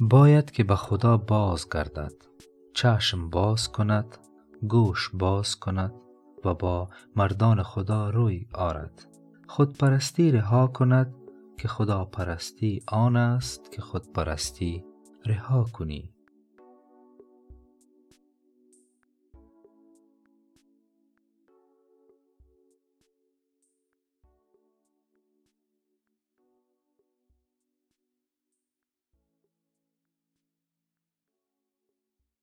باید که به خدا باز گردد. چشم باز کند گوش باز کند و با مردان خدا روی آرد. خودپرستی رها کند که خدا پرستی آن است که خودپرستی رها کنی.